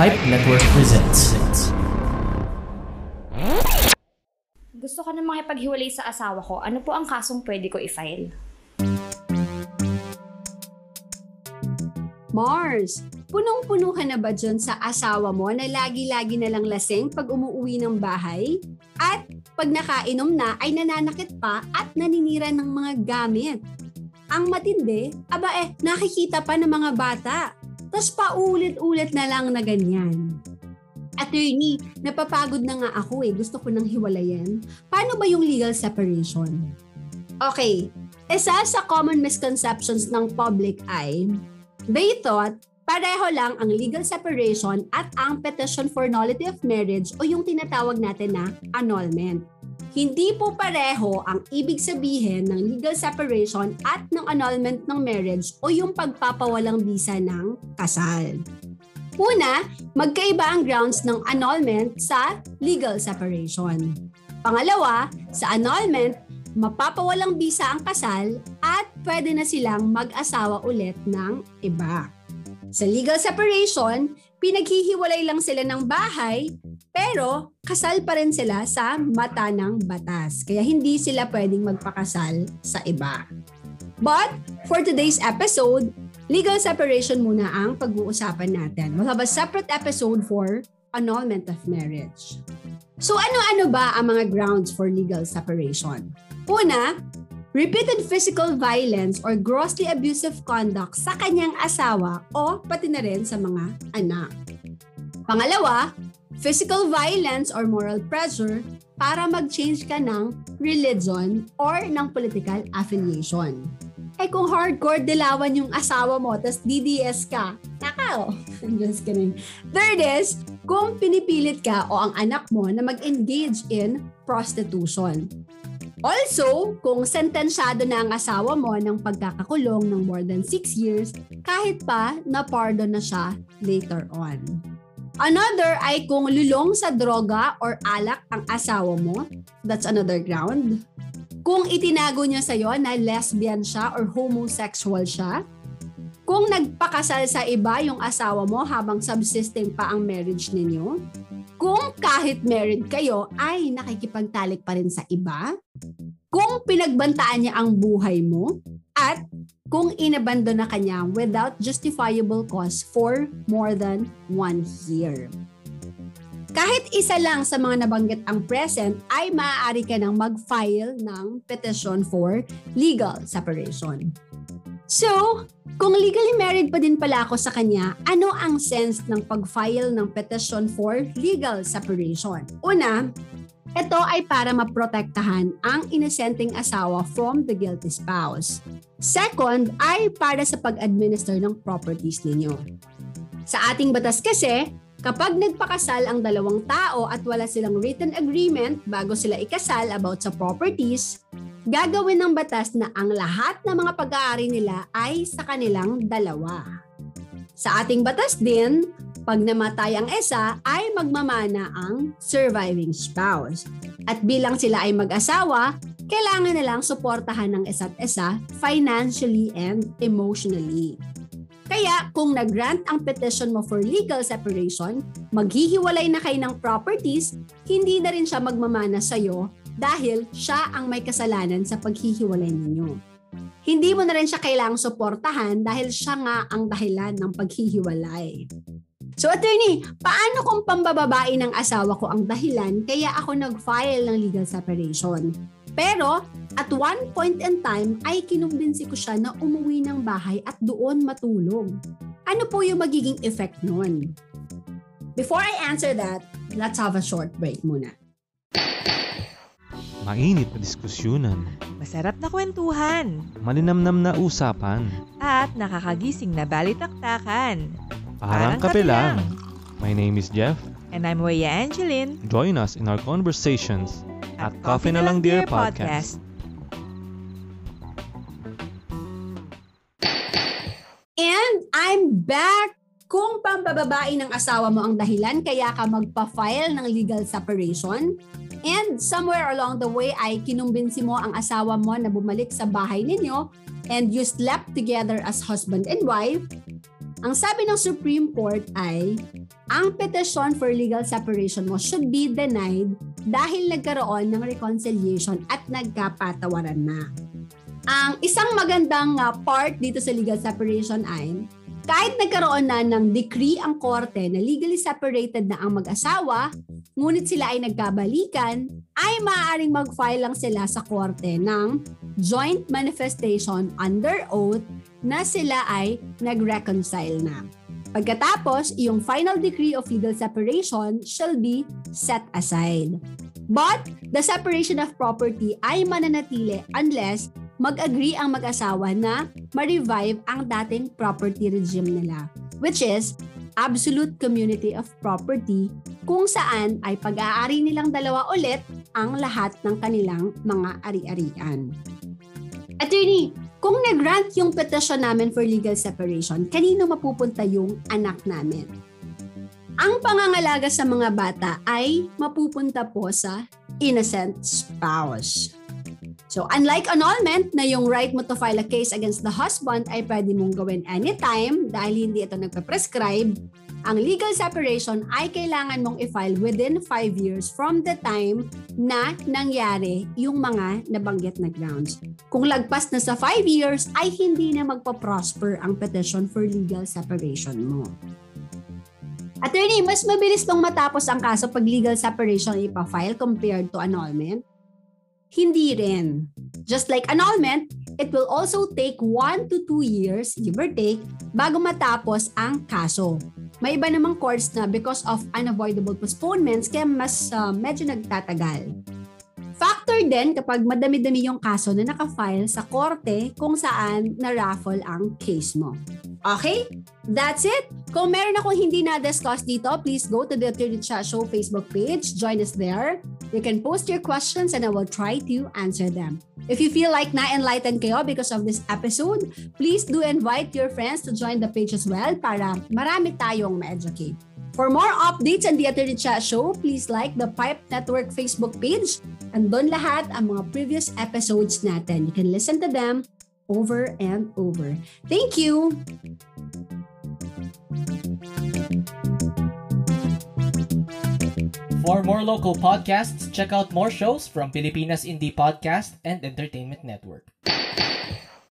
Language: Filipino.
Pipe Network presents. Gusto ko na makipaghiwalay sa asawa ko. Ano po ang kasong pwede ko i-file? Mars, punong-puno ka na ba dyan sa asawa mo na lagi-lagi na lang lasing pag umuwi ng bahay? At pag nakainom na ay nananakit pa at naninira ng mga gamit? Ang matindi, aba eh, nakikita pa ng mga bata. Tapos paulit-ulit na lang na ganyan. Attorney, napapagod na nga ako eh. Gusto ko nang hiwalayan. Paano ba yung legal separation? Okay, isa sa common misconceptions ng public ay, they thought pareho lang ang legal separation at ang petition for nullity of marriage o yung tinatawag natin na annulment. Hindi po pareho ang ibig sabihin ng legal separation at ng annulment ng marriage o yung pagpapawalang bisa ng kasal. Una, magkaiba ang grounds ng annulment sa legal separation. Pangalawa, sa annulment, mapapawalang bisa ang kasal at pwede na silang mag-asawa ulit ng iba. Sa legal separation, pinaghihiwalay lang sila ng bahay pero kasal pa rin sila sa mata ng batas. Kaya hindi sila pwedeng magpakasal sa iba. But for today's episode, legal separation muna ang pag-uusapan natin. We'll have a separate episode for annulment of marriage. So ano-ano ba ang mga grounds for legal separation? Una, repeated physical violence or grossly abusive conduct sa kanyang asawa o pati na rin sa mga anak. Pangalawa, physical violence or moral pressure para mag-change ka ng religion or ng political affiliation. Eh kung hardcore dilawan yung asawa mo, tas DDS ka, nakaw. Just kidding. Third is, kung pinipilit ka o ang anak mo na mag-engage in prostitution. Also, kung sentensyado na ang asawa mo ng pagkakakulong ng more than 6 years, kahit pa na-pardon na siya later on. Another ay kung lulong sa droga or alak ang asawa mo. That's another ground. Kung itinago niya sa'yo na lesbian siya or homosexual siya. Kung nagpakasal sa iba yung asawa mo habang subsisting pa ang marriage ninyo. Kung kahit married kayo ay nakikipagtalik pa rin sa iba. Kung pinagbantaan niya ang buhay mo. At kung inabandon na kanya without justifiable cause for more than one year. Kahit isa lang sa mga nabanggit ang present ay maaari ka nang mag-file ng petition for legal separation. So, kung legally married pa din pala ako sa kanya, ano ang sense ng pag-file ng petition for legal separation? Una, ito ay para maprotektahan ang inosenteng asawa from the guilty spouse. Second ay para sa pag-administer ng properties ninyo. Sa ating batas kasi, kapag nagpakasal ang dalawang tao at wala silang written agreement bago sila ikasal about sa properties, gagawin ng batas na ang lahat ng mga pag-aari nila ay sa kanilang dalawa. Sa ating batas din, pag namatay ang isa, ay magmamana ang surviving spouse. At bilang sila ay mag-asawa, kailangan nilang suportahan ng isa't isa financially and emotionally. Kaya kung nag-grant ang petition mo for legal separation, maghihiwalay na kayo ng properties, hindi na rin siya magmamana sa'yo dahil siya ang may kasalanan sa paghihiwalay ninyo. Hindi mo na rin siya kailangang suportahan dahil siya nga ang dahilan ng paghihiwalay. So attorney, paano kung pambababae ng asawa ko ang dahilan kaya ako nag-file ng legal separation? Pero at one point in time ay kinumbinsi ko siya na umuwi ng bahay at doon matulog. Ano po yung magiging effect nun? Before I answer that, let's have a short break muna. Mainit na diskusyonan, Masarap na kwentuhan malinamnam na usapan, at nakakagising na balitaktakan. Parang kape lang. My name is Jeff. And I'm Waya Angeline Join us in our conversations at Coffee na Lang Dear Podcast. And I'm back! Kung pambababae ng asawa mo ang dahilan kaya ka magpa-file ng legal separation, and somewhere along the way ay kinumbinsi mo ang asawa mo na bumalik sa bahay ninyo and you slept together as husband and wife, Ang sabi ng Supreme Court ay, ang petition for legal separation mo should be denied dahil nagkaroon ng reconciliation at nagkapatawaran na. Ang isang magandang uh, part dito sa legal separation ay, kahit nagkaroon na ng decree ang korte na legally separated na ang mag-asawa, ngunit sila ay nagkabalikan, ay maaaring mag-file lang sila sa korte ng joint manifestation under oath na sila ay nag-reconcile na. Pagkatapos, yung final decree of legal separation shall be set aside. But, the separation of property ay mananatili unless mag-agree ang mag-asawa na ma-revive ang dating property regime nila, which is absolute community of property kung saan ay pag-aari nilang dalawa ulit ang lahat ng kanilang mga ari-arian. Attorney, kung nag-grant yung petition namin for legal separation, kanino mapupunta yung anak namin? Ang pangangalaga sa mga bata ay mapupunta po sa innocent spouse. So, unlike annulment na yung right mo to file a case against the husband ay pwede mong gawin anytime dahil hindi ito nagpe-prescribe, ang legal separation ay kailangan mong i-file within 5 years from the time na nangyari yung mga nabanggit na grounds. Kung lagpas na sa 5 years, ay hindi na magpa-prosper ang petition for legal separation mo. Attorney, mas mabilis bang matapos ang kaso pag legal separation ipa-file compared to annulment? Hindi rin. Just like annulment, it will also take 1 to 2 years, give or take, bago matapos ang kaso. May iba namang courts na because of unavoidable postponements kaya mas uh, medyo nagtatagal. Factor din kapag madami-dami yung kaso na nakafile sa korte kung saan na-raffle ang case mo. Okay? That's it. Kung meron akong hindi na-discuss dito, please go to the Attorney Chat Show Facebook page. Join us there. You can post your questions and I will try to answer them. If you feel like na-enlighten kayo because of this episode, please do invite your friends to join the page as well para marami tayong ma-educate. For more updates on the Attorney Chat Show, please like the Pipe Network Facebook page and doon lahat ang mga previous episodes natin. You can listen to them over and over. Thank you! For more local podcasts, check out more shows from Pilipinas Indie Podcast and Entertainment Network.